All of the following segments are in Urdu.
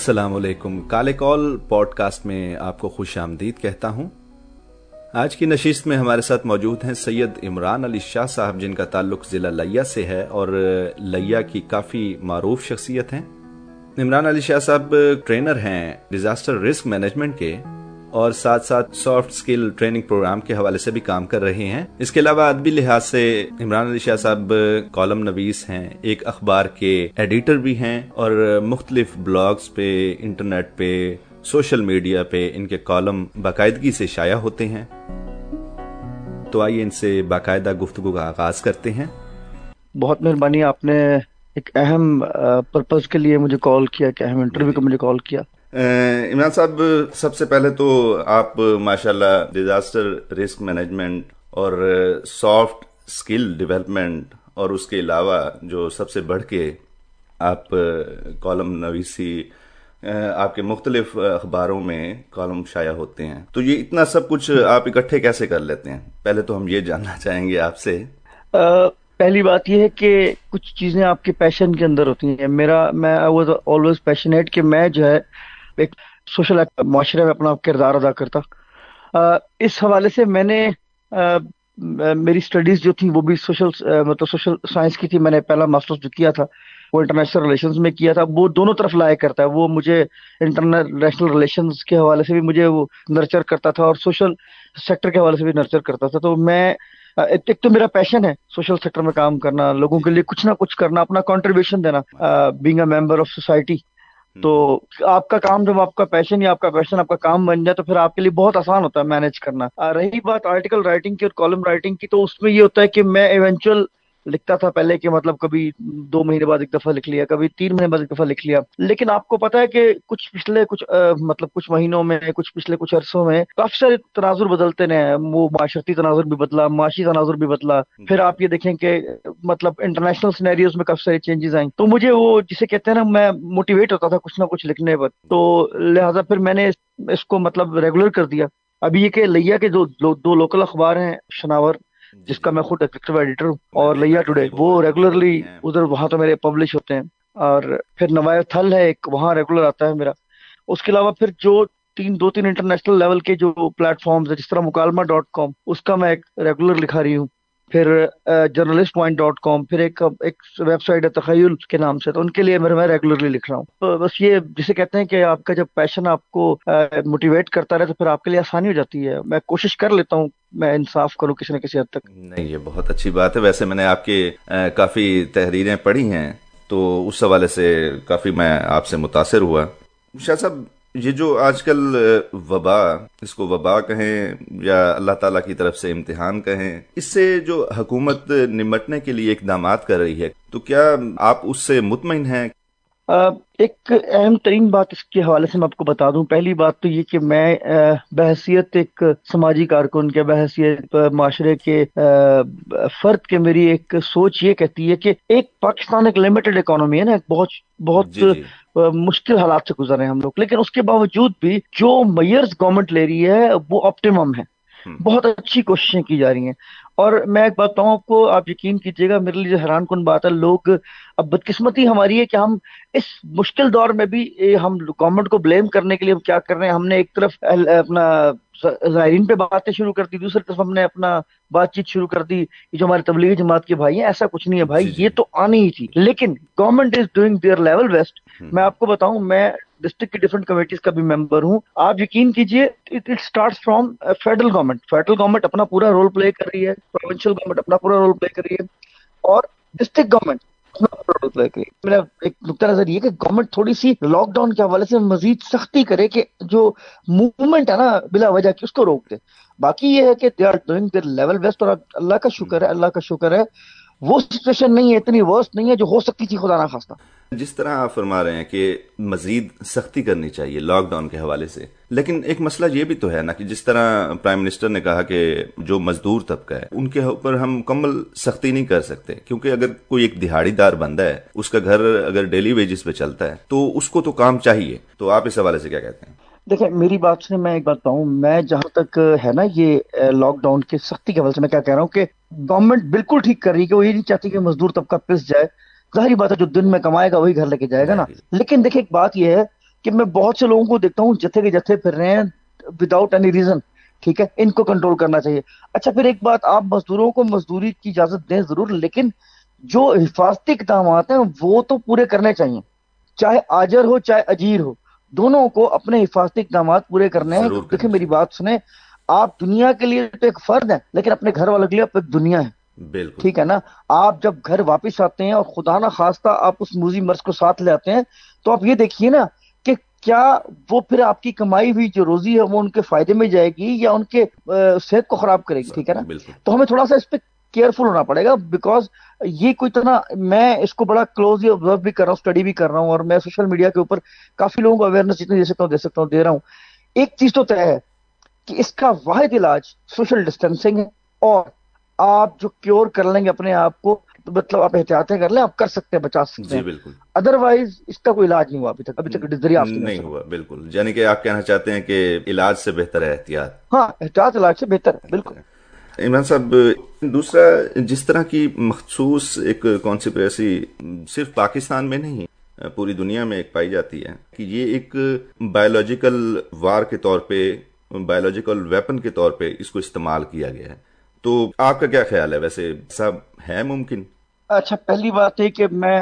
السلام علیکم۔ کالے کال پوڈ کاسٹ میں آپ کو خوش آمدید کہتا ہوں۔ آج کی نشست میں ہمارے ساتھ موجود ہیں سید عمران علی شاہ صاحب، جن کا تعلق ضلع لیا سے ہے اور لیا کی کافی معروف شخصیت ہیں۔ عمران علی شاہ صاحب ٹرینر ہیں ڈیزاسٹر رسک مینجمنٹ کے۔ اور ساتھ ساتھ سافٹ سکل ٹریننگ پروگرام کے حوالے سے بھی کام کر رہے ہیں۔ اس کے علاوہ ادبی لحاظ سے عمران علی شاہ صاحب کالم نویس ہیں، ایک اخبار کے ایڈیٹر بھی ہیں اور مختلف بلاگز پہ انٹرنیٹ پہ سوشل میڈیا پہ ان کے کالم باقاعدگی سے شائع ہوتے ہیں۔ تو آئیے ان سے باقاعدہ گفتگو کا آغاز کرتے ہیں۔ بہت مہربانی، آپ نے ایک اہم پرپز کے لیے مجھے کال کیا، ایک اہم انٹرویو کو مجھے کال کیا۔ عمران صاحب، سب سے پہلے تو آپ ماشاء اللہ ڈیزاسٹر رسک مینجمنٹ اور سافٹ اسکل ڈیولپمنٹ اور اس کے علاوہ جو سب سے بڑھ کے آپ، کالم نویسی آپ کے مختلف اخباروں میں کالم شائع ہوتے ہیں۔ تو یہ اتنا سب کچھ آپ اکٹھے کیسے کر لیتے ہیں؟ پہلے تو ہم یہ جاننا چاہیں گے آپ سے۔ پہلی بات یہ ہے کہ کچھ چیزیں آپ کے پیشن کے اندر ہوتی ہیں۔ میرا، میں آلویز پیشنیٹ کہ میں جو ہے ایک سوشل معاشرے میں اپنا کردار ادا کرتا۔ اس حوالے سے میں نے میری اسٹڈیز جو تھی وہ بھی سوشل مطلب سوشل سائنس کی تھی۔ میں نے پہلا ماسٹر جو کیا تھا، وہ انٹرنیشنل ریلیشنز میں کیا تھا۔ وہ دونوں طرف لائے کرتا ہے۔ وہ مجھے انٹرنیشنل ریلیشنز کے حوالے سے بھی مجھے وہ نرچر کرتا تھا اور سوشل سیکٹر کے حوالے سے بھی نرچر کرتا تھا۔ تو میں ایک تو میرا پیشن ہے سوشل سیکٹر میں کام کرنا، لوگوں کے لیے کچھ نہ کچھ کرنا، اپنا کنٹریبیوشن دینا۔ Being a member of society تو آپ کا کام جب آپ کا پیشن یا آپ کا پیشن آپ کا کام بن جائے تو پھر آپ کے لیے بہت آسان ہوتا ہے مینج کرنا۔ رہی بات آرٹیکل رائٹنگ کی اور کالم رائٹنگ کی، تو اس میں یہ ہوتا ہے کہ میں ایونچوئل لکھتا تھا پہلے کہ مطلب کبھی دو مہینے بعد ایک دفعہ لکھ لیا، کبھی تین مہینے بعد ایک دفعہ لکھ لیا۔ لیکن آپ کو پتا ہے کہ کچھ پچھلے کچھ مطلب کچھ مہینوں میں، کچھ پچھلے کچھ عرصوں میں کافی سارے تناظر بدلتے ہیں۔ وہ معاشرتی تناظر بھی بدلا، معاشی تناظر بھی بدلا۔ پھر آپ یہ دیکھیں کہ مطلب انٹرنیشنل سینیریوز میں کافی ساری چینجز آئیں۔ تو مجھے وہ جسے کہتے ہیں نا، میں موٹیویٹ ہوتا تھا کچھ نہ کچھ لکھنے پر۔ تو لہٰذا پھر میں نے اس کو مطلب ریگولر کر دیا۔ ابھی یہ کہ لیا کے جو دو لوکل اخبار ہیں، شناور۔ جس کا میں خود ایڈیٹر ہوں اور لیا ٹوڈے وہ ریگولرلی ادھر وہاں تو میرے پبلش ہوتے ہیں اور پھر نوایہ تھل ہے ایک، وہاں ریگولر آتا ہے میرا. اس کے علاوہ پھر جو تین، دو، تین انٹرنیشنل لیول کے جو پلیٹ فارمز ہے جس طرح مکالمہ ڈاٹ کام اس کا میں ایک ریگولر لکھا رہی ہوں. پھر جرنلسٹ پوائنٹ ڈاٹ کام پھر ایک ایک ویب سائٹ ہے تخیل کے نام سے، تو ان کے لیے میں ریگولرلی لکھ رہا ہوں. بس یہ جسے کہتے ہیں کہ آپ کا جب پیشن آپ کو موٹیویٹ کرتا رہے تو پھر آپ کے لیے آسانی ہو جاتی ہے. میں کوشش کر لیتا ہوں میں انصاف کروں کسی نہ کسی حد تک۔ نہیں، یہ بہت اچھی بات ہے۔ ویسے میں نے آپ کی کافی تحریریں پڑھی ہیں، تو اس حوالے سے کافی میں آپ سے متاثر ہوا۔ شاہ صاحب، یہ جو آج کل وبا، اس کو وبا کہیں یا اللہ تعالیٰ کی طرف سے امتحان کہیں، اس سے جو حکومت نمٹنے کے لیے اقدامات کر رہی ہے، تو کیا آپ اس سے مطمئن ہیں ایک اہم ترین بات اس کے حوالے سے میں آپ کو بتا دوں۔ پہلی بات تو یہ کہ میں بحثیت ایک سماجی کارکن کے بحثیت معاشرے کے فرد کے میری ایک سوچ یہ کہتی ہے کہ ایک پاکستان ایک لمیٹڈ اکانومی ہے نا بہت بہت جی جی. مشکل حالات سے گزر رہے ہیں ہم لوگ۔ لیکن اس کے باوجود بھی جو میئرز گورنمنٹ لے رہی ہے وہ آپٹیمم ہے۔ بہت اچھی کوششیں کی جا رہی ہیں۔ اور میں ایک بات بتاؤں آپ کو آپ یقین کیجیے گا میرے لیے حیران کن بات ہے لوگ اب بدقسمتی ہماری ہے کہ ہم اس مشکل دور میں بھی ہم گورنمنٹ کو بلیم کرنے کے لیے ہم کیا کر رہے ہیں؟ ہم نے ایک طرف اپنا زائرین پہ باتیں شروع کر دی دوسری طرف ہم نے اپنا بات چیت شروع کر دی جو ہمارے تبلیغی جماعت کے بھائی ہیں ایسا کچھ نہیں ہے بھائی جی، جی۔ یہ تو آنی ہی تھی۔ لیکن government is doing their level best میں آپ کو بتاؤں میں ڈسٹرکٹ کی ڈفرنٹ کمیٹیز کا بھی ممبر ہوں۔ آپ یقین کیجیے it start from federal government federal government اپنا پورا رول پلے کر رہی ہے۔ پروونشل گورنمنٹ اپنا پورا رول پلے کر رہی ہے۔ اور ڈسٹرکٹ گورنمنٹ میرا ایک نقطہ نظر یہ کہ گورنمنٹ تھوڑی سی لاک ڈاؤن کے حوالے سے مزید سختی کرے کہ جو موومنٹ ہے نا، بلا وجہ کی اس کو روک دے۔ باقی یہ ہے کہ they are doing their level best اور اللہ کا شکر ہے، اللہ کا شکر ہے۔ وہ سچویشن نہیں ہے، اتنی ورسٹ نہیں ہے جو ہو سکتی تھی، خدا نہ خواستہ۔ جس طرح آپ فرما رہے ہیں کہ مزید سختی کرنی چاہیے لاک ڈاؤن کے حوالے سے، لیکن ایک مسئلہ یہ بھی تو ہے نا کہ جس طرح پرائم منسٹر نے کہا کہ جو مزدور طبقہ ہے، ان کے اوپر ہم مکمل سختی نہیں کر سکتے، کیونکہ اگر کوئی ایک دہاڑی دار بندہ ہے، اس کا گھر اگر ڈیلی ویجز پہ چلتا ہے، تو اس کو تو کام چاہیے۔ تو آپ اس حوالے سے کیا کہتے ہیں؟ دیکھیں، میری بات سے میں ایک بات کہوں، میں جہاں تک ہے نا یہ لاک ڈاؤن کی سختی کے حوالے سے میں کیا کہہ رہا ہوں کہ گورنمنٹ بالکل ٹھیک کر رہی ہے کہ وہ یہ نہیں چاہتی کہ مزدور طبقہ پس جائے۔ ظاہری بات ہے جو دن میں کمائے گا وہی گھر لے کے جائے گا نا۔ لیکن دیکھیں ایک بات یہ ہے کہ میں بہت سے لوگوں کو دیکھتا ہوں جتھے کے جتھے پھر رہے ہیں وداؤٹ اینی ریزن ٹھیک ہے؟ ان کو کنٹرول کرنا چاہیے۔ اچھا پھر ایک بات آپ مزدوروں کو مزدوری کی اجازت دیں ضرور لیکن جو حفاظتی اقدامات ہیں وہ تو پورے کرنے چاہیے۔ چاہے آجر ہو چاہے اجیر ہو دونوں کو اپنے حفاظتی اقدامات پورے کرنے ہیں۔ دیکھیں میری بات سنیں آپ دنیا کے لیے تو ایک فرد ہیں لیکن اپنے گھر والوں کے لیے ایک دنیا ہے بالکل۔ ٹھیک ہے نا؟ آپ جب گھر واپس آتے ہیں اور خدا نہ خواستہ آپ اس موزی مرض کو ساتھ لے آتے ہیں تو آپ یہ دیکھیے نا کہ کیا وہ پھر آپ کی کمائی ہوئی جو روزی ہے وہ ان کے فائدے میں جائے گی یا ان کے صحت کو خراب کرے گی ٹھیک ہے نا؟ تو ہمیں تھوڑا سا اس پہ کیئرفل ہونا پڑے گا بیکاز یہ کوئی نا میں اس کو بڑا کلوزلی آبزرو بھی کر رہا ہوں اسٹڈی بھی کر رہا ہوں اور میں سوشل میڈیا کے اوپر کافی لوگوں کو اویئرنیس جتنی دے سکتا ہوں دے سکتا ہوں دے رہا ہوں۔ ایک چیز تو طے ہے کہ اس کا واحد علاج سوشل ڈسٹینسنگ ہے اور آپ جو کیور کر لیں گے اپنے آپ کو مطلب آپ احتیاطیں کر لیں آپ کر سکتے ہیں بچا سکتے ہیں۔ بالکل۔ ادر وائز اس کا کوئی علاج نہیں ہوا ابھی تک ابھی تک ذریعہ نہیں ہوا بالکل۔ یعنی کہ آپ کہنا چاہتے ہیں کہ علاج سے بہتر ہے احتیاط۔ ہاں احتیاط علاج سے بہتر ہے بالکل۔ عمران صاحب دوسرا جس طرح کی مخصوص ایک کانسپریسی صرف پاکستان میں نہیں پوری دنیا میں ایک پائی جاتی ہے کہ یہ ایک بایولوجیکل وار کے طور پہ بایولوجیکل ویپن کے طور پہ اس کو استعمال کیا گیا ہے۔ تو آپ کا کیا خیال ہے؟ ویسے سب ہے ممکن؟ اچھا پہلی بات ہے کہ میں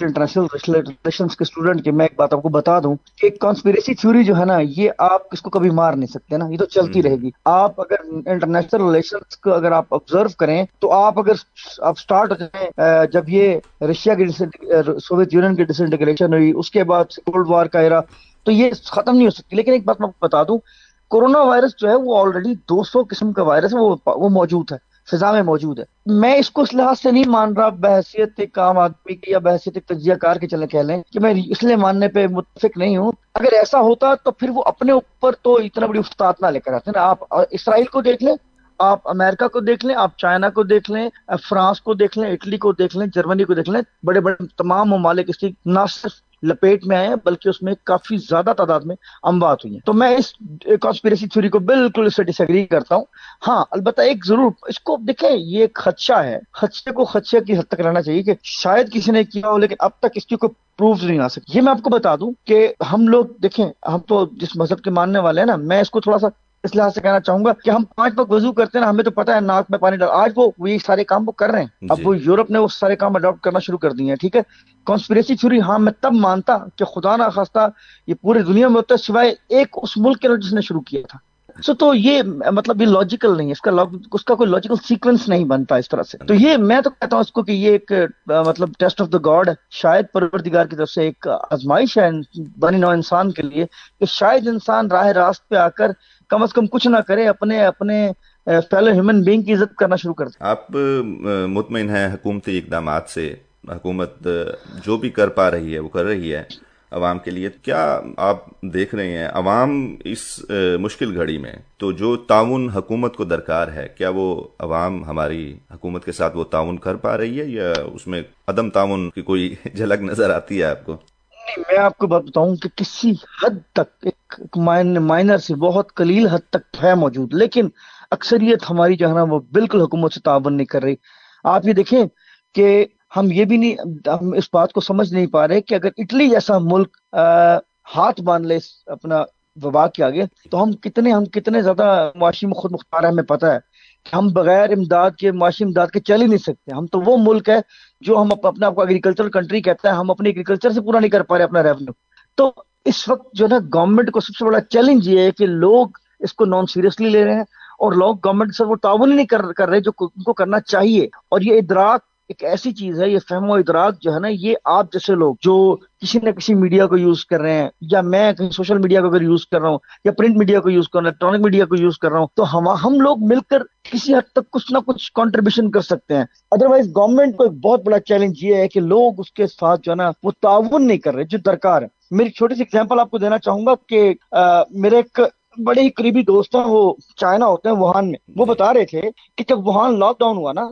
انٹرنیشنل ریلیشنز کے اسٹوڈنٹ کے میں ایک بات آپ کو بتا دوں کہ کانسپیریسی تھیوری جو ہے نا یہ آپ اس کو کبھی مار نہیں سکتے نا یہ تو چلتی رہے گی۔ آپ اگر انٹرنیشنل ریلیشنز کو اگر آپ آبزرو کریں تو آپ اگر آپ سٹارٹ ہو جائیں جب یہ رشیا کی سوویت یونین کی ڈسنٹیگریشن ہوئی اس کے بعد کولڈ وار کا ایرا تو یہ ختم نہیں ہو سکتی۔ لیکن ایک بات میں بتا دوں کورونا وائرس جو ہے وہ آلریڈی دو سو قسم کا وائرس ہے، وہ موجود ہے، فضا میں موجود ہے۔ میں اس کو اس لحاظ سے نہیں مان رہا، بحثیت ایک عام آدمی کی یا بحثیت ایک تجزیہ کار کے چلے کہہ لیں کہ میں اس لیے ماننے پہ متفق نہیں ہوں۔ اگر ایسا ہوتا تو پھر وہ اپنے اوپر تو اتنا بڑی استاد نہ لے کر آتے۔ نا آپ، اسرائیل کو دیکھ لیں، آپ امریکہ کو دیکھ لیں، آپ چائنا کو دیکھ لیں، فرانس کو دیکھ لیں، اٹلی کو دیکھ لیں، جرمنی کو دیکھ لیں، بڑے بڑے تمام ممالک اس کی، نہ صرف لپیٹ میں آئے ہیں، بلکہ اس میں کافی زیادہ تعداد میں اموات ہوئی ہیں۔ تو میں اس کانسپیریسی تھیوری کو بالکل اس سے ڈس ایگری کرتا ہوں۔ ہاں البتہ ایک ضرور، اس کو دیکھیں، یہ ایک خدشہ ہے۔ خدشے کو خدشے کی حد تک رہنا چاہیے کہ شاید کسی نے کیا ہو، لیکن اب تک اس کی کوئی پروف نہیں آ سکتی یہ میں آپ کو بتا دوں کہ ہم لوگ دیکھیں، ہم تو جس مذہب کے ماننے والے ہیں نا، میں اس کو تھوڑا سا اس لحاظ سے کہنا چاہوں گا کہ ہم پانچ وقت وضو کرتے ہیں نا ہمیں تو پتا ہے ناک میں پانی ڈال آج وہ یہ سارے کام وہ کر رہے ہیں۔ اب جی۔ وہ یورپ نے وہ سارے کام اڈاپٹ کرنا شروع کر دیے ہیں ٹھیک ہے؟ کانسپریسی تھیوری ہاں میں تب مانتا کہ خدا نہ خواستہ یہ پوری دنیا میں ہوتا ہے سوائے ایک اس ملک کے جس نے شروع کیا تھا۔ سو تو یہ مطلب یہ لاجیکل نہیں اس کا اس کا کوئی لاجیکل سیکوینس نہیں بنتا اس طرح سے۔ تو یہ میں تو کہتا ہوں اس کو کہ یہ ایک مطلب ٹیسٹ آف دا گاڈ شاید پروردگار کی طرف سے ایک آزمائش ہے بنی نو انسان کے لیے کہ شاید انسان راہ راست پہ آ کر کم از کم کچھ نہ کرے، اپنے اپنے فیلو ہیومن بینگ کی عزت کرنا شروع کر دیں آپ مطمئن ہیں، حکومتی اقدامات سے حکومت جو بھی کر پا رہی ہے، وہ کر رہی ہے۔ عوام کے لیے کیا آپ دیکھ رہے ہیں، عوام اس مشکل گھڑی میں، تو جو تعاون حکومت کو درکار ہے، کیا وہ عوام ہماری حکومت کے ساتھ وہ تعاون کر پا رہی ہے یا اس میں عدم تعاون کی کوئی جھلک نظر آتی ہے آپ کو؟ نہیں، میں آپ کو بات بتاؤں کہ کسی حد تک ایک مائنر سے بہت قلیل حد تک ہے موجود، لیکن اکثریت ہماری جو ہے نا، وہ بالکل حکومت سے تعاون نہیں کر رہی۔ آپ یہ دیکھیں کہ ہم یہ بھی نہیں، ہم اس بات کو سمجھ نہیں پا رہے کہ اگر اٹلی جیسا ملک ہاتھ باندھ لے اپنا وبا کے آگے، تو ہم کتنے ہم کتنے زیادہ معاشی خود مختار ہے ہمیں پتہ ہے کہ ہم بغیر امداد کے، معاشی امداد کے چل ہی نہیں سکتے۔ ہم تو وہ ملک ہے جو ہم اپنے آپ کو ایگریکلچر کنٹری کہتا ہے، ہم اپنے ایگریکلچر سے پورا نہیں کر پا رہے اپنا ریونیو تو اس وقت جو ہے گورنمنٹ کو سب سے بڑا چیلنج یہ ہے کہ لوگ اس کو نان سیریسلی لے رہے ہیں اور لوگ گورنمنٹ سے وہ تعاون ہی نہیں کر رہے جو ان کو کرنا چاہیے۔ اور یہ ادراک ایک ایسی چیز ہے، یہ فہم و ادراک جو ہے نا، یہ آپ جیسے لوگ جو کسی نہ کسی میڈیا کو یوز کر رہے ہیں، یا میں کہیں سوشل میڈیا کو اگر یوز کر رہا ہوں، یا پرنٹ میڈیا کو یوز کر رہا ہوں الیکٹرانک میڈیا کو یوز کر رہا ہوں، تو ہم ہم لوگ مل کر کسی حد تک کچھ نہ کچھ کانٹریبیوشن کر سکتے ہیں۔ ادروائز گورنمنٹ کو ایک بہت بڑا چیلنج یہ ہے کہ لوگ اس کے ساتھ جو ہے نا، وہ تعاون نہیں کر رہے، جو درکار ہے میری چھوٹی سی ایگزامپل آپ کو دینا چاہوں گا کہ میرے ایک بڑے ہی قریبی دوست ہیں، وہ چائنا ہوتے ہیں وہان میں۔ وہ بتا رہے تھے کہ جب وہان لاک ڈاؤن ہوا نا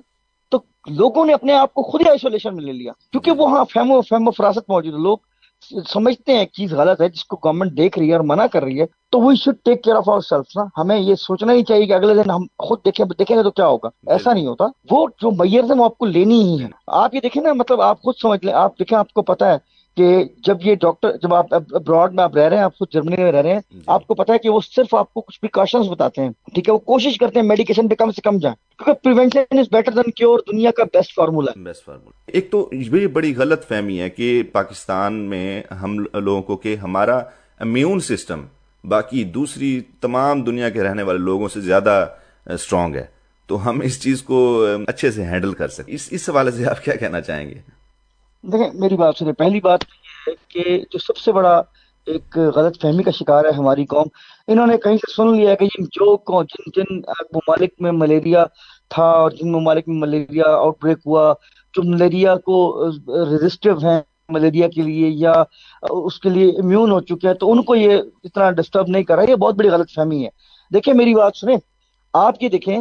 تو لوگوں نے اپنے آپ کو خود ہی آئسولیشن میں لے لیا۔ کیونکہ وہاں فہم و فہم و فراست موجود ہے۔ لوگ سمجھتے ہیں چیز غلط ہے جس کو گورنمنٹ دیکھ رہی ہے اور منع کر رہی ہے تو we should take care of our self نا۔ ہمیں یہ سوچنا ہی چاہیے کہ اگلے دن ہم خود دیکھیں دیکھیں گے تو کیا ہوگا۔ ایسا نہیں ہوتا۔ وہ جو میئر ہے وہ آپ کو لینی ہی ہے۔ آپ یہ دیکھیں نا مطلب آپ خود سمجھ لیں۔ آپ دیکھیں آپ کو پتا ہے کہ جب یہ ڈاکٹر جب آپ ابراڈ میں آپ رہ رہے ہیں آپ خود جرمنی میں رہ رہے ہیں جی۔ آپ کو پتا ہے کہ وہ صرف آپ کو کچھ پریکاشنز بتاتے ہیں ٹھیک ہے؟ وہ کوشش کرتے ہیں میڈیکیشن پہ کم سے کم جائیں۔ کیونکہ prevention is better than cure دنیا کا بیسٹ فارمولا ہے۔ بیسٹ فارمولا ایک تو یہ بڑی غلط فہمی ہے کہ پاکستان میں ہم لوگوں کو کہ ہمارا امیون سسٹم باقی دوسری تمام دنیا کے رہنے والے لوگوں سے زیادہ اسٹرانگ ہے۔ تو ہم اس چیز کو اچھے سے ہینڈل کر سکیں اس اس حوالے سے آپ کیا کہنا چاہیں گے؟ دیکھیں، میری بات سنیں، پہلی بات یہ ہے کہ جو سب سے بڑا ایک غلط فہمی کا شکار ہے ہماری قوم، انہوں نے کہیں سے سن لیا کہ جو جن جن ممالک میں ملیریا تھا اور جن ممالک میں ملیریا آؤٹ بریک ہوا، جو ملیریا کو ریزسٹو ہیں ملیریا کے لیے یا اس کے لیے امیون ہو چکے ہیں، تو ان کو یہ اتنا ڈسٹرب نہیں کر رہا، یہ بہت بڑی غلط فہمی ہے۔ دیکھیں، میری بات سنیں، آپ یہ دیکھیں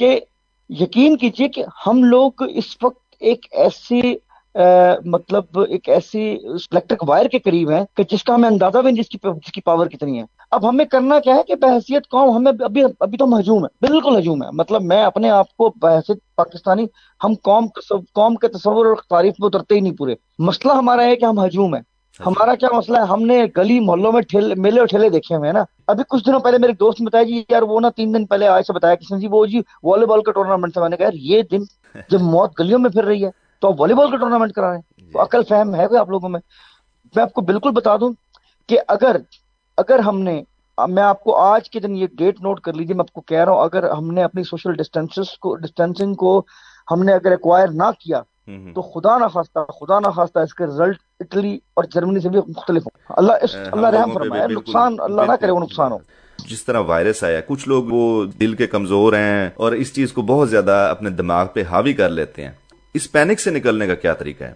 کہ یقین کیجیے کہ ہم لوگ اس وقت ایک ایسی مطلب ایک ایسی الیکٹرک وائر کے قریب ہیں کہ جس کا ہمیں اندازہ بھی نہیں جس کی جس کی پاور کتنی ہے۔ اب ہمیں کرنا کیا ہے کہ بحثیت قوم ہمیں ابھی ابھی تو ہجوم ہے بالکل ہجوم ہے۔ مطلب میں اپنے آپ کو بحثیت پاکستانی ہم قوم قوم کے تصور اور تعریف میں اترتے ہی نہیں پورے۔ مسئلہ ہمارا ہے کہ ہم ہجوم ہے ہمارا کیا مسئلہ ہے؟ ہم نے گلی محلوں میں میلے اور ٹھیلے دیکھے ہوئے ہیں نا۔ ابھی کچھ دنوں پہلے میرے دوست نے بتایا جی یار وہ نا تین دن پہلے آج سے بتایا کسی جی وہ جی والی بال کا ٹورنامنٹ سے میں نے کہا یہ دن جب موت گلیوں میں پھر رہی ہے۔ تو آپ والی بال کا ٹورنامنٹ کرا رہے ہیں تو عقل فہم ہے کوئی آپ لوگوں میں؟ میں آپ کو بالکل بتا دوں کہ اگر اگر ہم نے میں آپ کو آج کے دن یہ ڈیٹ نوٹ کر لیجیے میں آپ کو کہہ رہا ہوں اگر ہم نے اپنی سوشل ڈسٹینس کو ڈسٹینسنگ کو ہم نے اگر ایکوائر نہ کیا تو خدا نہ خواستہ خدا نہ خواستہ اس کے رزلٹ اٹلی اور جرمنی سے بھی مختلف ہوں۔ اللہ اس اللہ رحم فرمائے نقصان اللہ نہ کرے وہ نقصان ہو۔ جس طرح وائرس آیا کچھ لوگ وہ دل کے کمزور ہیں اور اس چیز کو بہت زیادہ اپنے دماغ پہ حاوی کر لیتے ہیں۔ اس پینک سے نکلنے کا کیا طریقہ ہے؟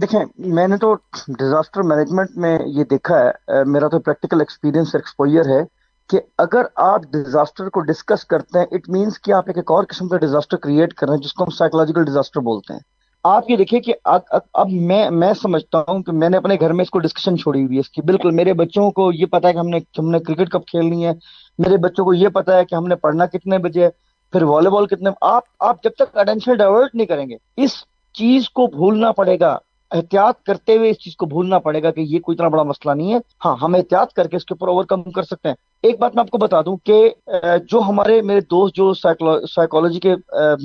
دیکھیں، میں نے تو ڈیزاسٹر مینجمنٹ میں یہ دیکھا ہے میرا تو پریکٹیکل ایکسپیرینس ایکسپوئر ہے کہ اگر آپ ڈیزاسٹر کو ڈسکس کرتے ہیں اٹ مینس کہ آپ ایک اور قسم کا ڈیزاسٹر کریٹ کر رہے ہیں، جس کو ہم سائیکولوجیکل ڈیزاسٹر بولتے ہیں۔ آپ یہ دیکھیں کہ اب میں میں سمجھتا ہوں کہ میں نے اپنے گھر میں اس کو ڈسکشن چھوڑی ہوئی ہے، اس کی۔ بالکل، میرے بچوں کو یہ پتا ہے کہ ہم نے ہم نے کرکٹ کب کھیلنی ہے، میرے بچوں کو یہ پتا ہے کہ ہم نے پڑھنا کتنے بجے ہے۔ پھر والی بال کتنے آپ آپ جب تک اٹینشن ڈائیورٹ نہیں کریں گے، اس چیز کو بھولنا پڑے گا۔ احتیاط کرتے ہوئے اس چیز کو بھولنا پڑے گا کہ یہ کوئی اتنا بڑا مسئلہ نہیں ہے۔ ہاں ہم احتیاط کر کے اس کے اوپر اوور کم کر سکتے ہیں۔ ایک بات میں آپ کو بتا دوں کہ جو ہمارے میرے دوست جو سائیکولوجی کے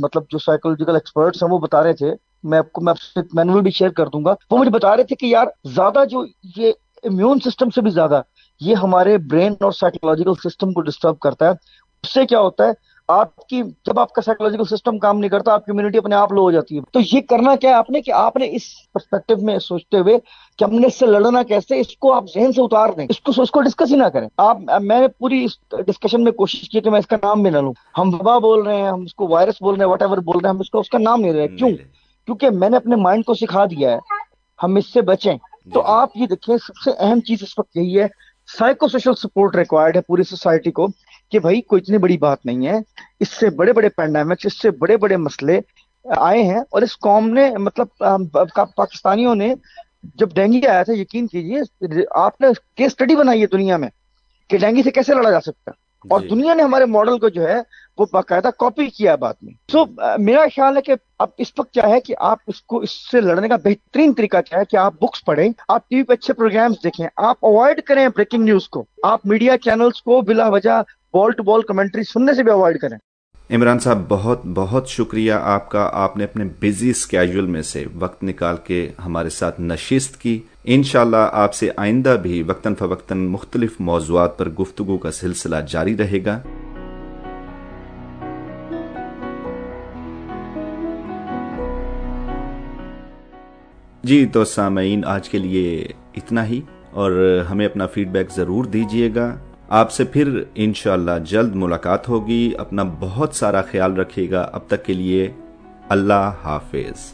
مطلب جو سائیکولوجیکل ایکسپرٹس ہیں، وہ بتا رہے تھے۔ میں آپ کو میں مینول بھی شیئر کر دوں گا۔ وہ مجھے بتا رہے تھے کہ یار، زیادہ جو یہ امیون سسٹم سے بھی زیادہ، یہ ہمارے برین اور سائیکولوجیکل سسٹم کو ڈسٹرب کرتا ہے۔ اس سے کیا ہوتا ہے؟ آپ کی جب آپ کا سائیکولوجیکل سسٹم کام نہیں کرتا آپ کی امیونٹی اپنے آپ لو ہو جاتی ہے۔ تو یہ کرنا کیا ہے آپ نے کہ آپ نے اس پرسپیکٹو میں سوچتے ہوئے کہ ہم نے اس سے لڑنا کیسے اس کو آپ ذہن سے اتار دیں۔ اس کو اس کو ڈسکس ہی نہ کریں۔ آپ میں نے پوری اس ڈسکشن میں کوشش کی کہ میں اس کا نام بھی نہ لوں۔ ہم وبا بول رہے ہیں ہم اس کو وائرس بول رہے ہیں واٹ ایور بول رہے ہیں ہم اس کو اس کا نام نہیں رہے۔ کیوں؟ کیونکہ میں نے اپنے مائنڈ کو سکھا دیا ہے ہم اس سے بچیں۔ تو آپ یہ دیکھیں سب سے اہم چیز اس وقت یہی ہے سائیکو سوشل سپورٹ ریکوائرڈ ہے پوری سوسائٹی کو۔ کہ بھائی کوئی اتنی بڑی بات نہیں ہے اس سے بڑے بڑے پینڈیمکس اس سے بڑے بڑے مسئلے آئے ہیں اور اس قوم نے مطلب پاکستانیوں نے جب ڈینگی آیا تھا یقین کیجیے آپ نے کیس اسٹڈی بنائی ہے دنیا میں کہ ڈینگی سے کیسے لڑا جا سکتا ہے اور جی۔ دنیا نے ہمارے ماڈل کو جو ہے وہ باقاعدہ کاپی کیا بات میں سو میرا خیال ہے کہ اب اس وقت کیا ہے کہ آپ اس کو اس سے لڑنے کا بہترین طریقہ کیا ہے کہ آپ بکس پڑھیں آپ ٹی وی پہ اچھے پروگرامس دیکھیں آپ اوائڈ کریں بریکنگ نیوز کو آپ میڈیا چینلز کو بلا وجہ بال ٹو بال کمنٹری سننے سے بھی اوائڈ کریں۔ عمران صاحب، بہت بہت شکریہ آپ کا۔ آپ نے اپنے بزی اسکیجول میں سے وقت نکال کے ہمارے ساتھ نشست کی۔ انشاءاللہ آپ سے آئندہ بھی وقتاً فوقتاً مختلف موضوعات پر گفتگو کا سلسلہ جاری رہے گا۔ جی تو سامعین، آج کے لیے اتنا ہی اور ہمیں اپنا فیڈ بیک ضرور دیجیے گا۔ آپ سے پھر انشاءاللہ جلد ملاقات ہوگی۔ اپنا بہت سارا خیال رکھیے گا۔ اب تک کے لیے اللہ حافظ۔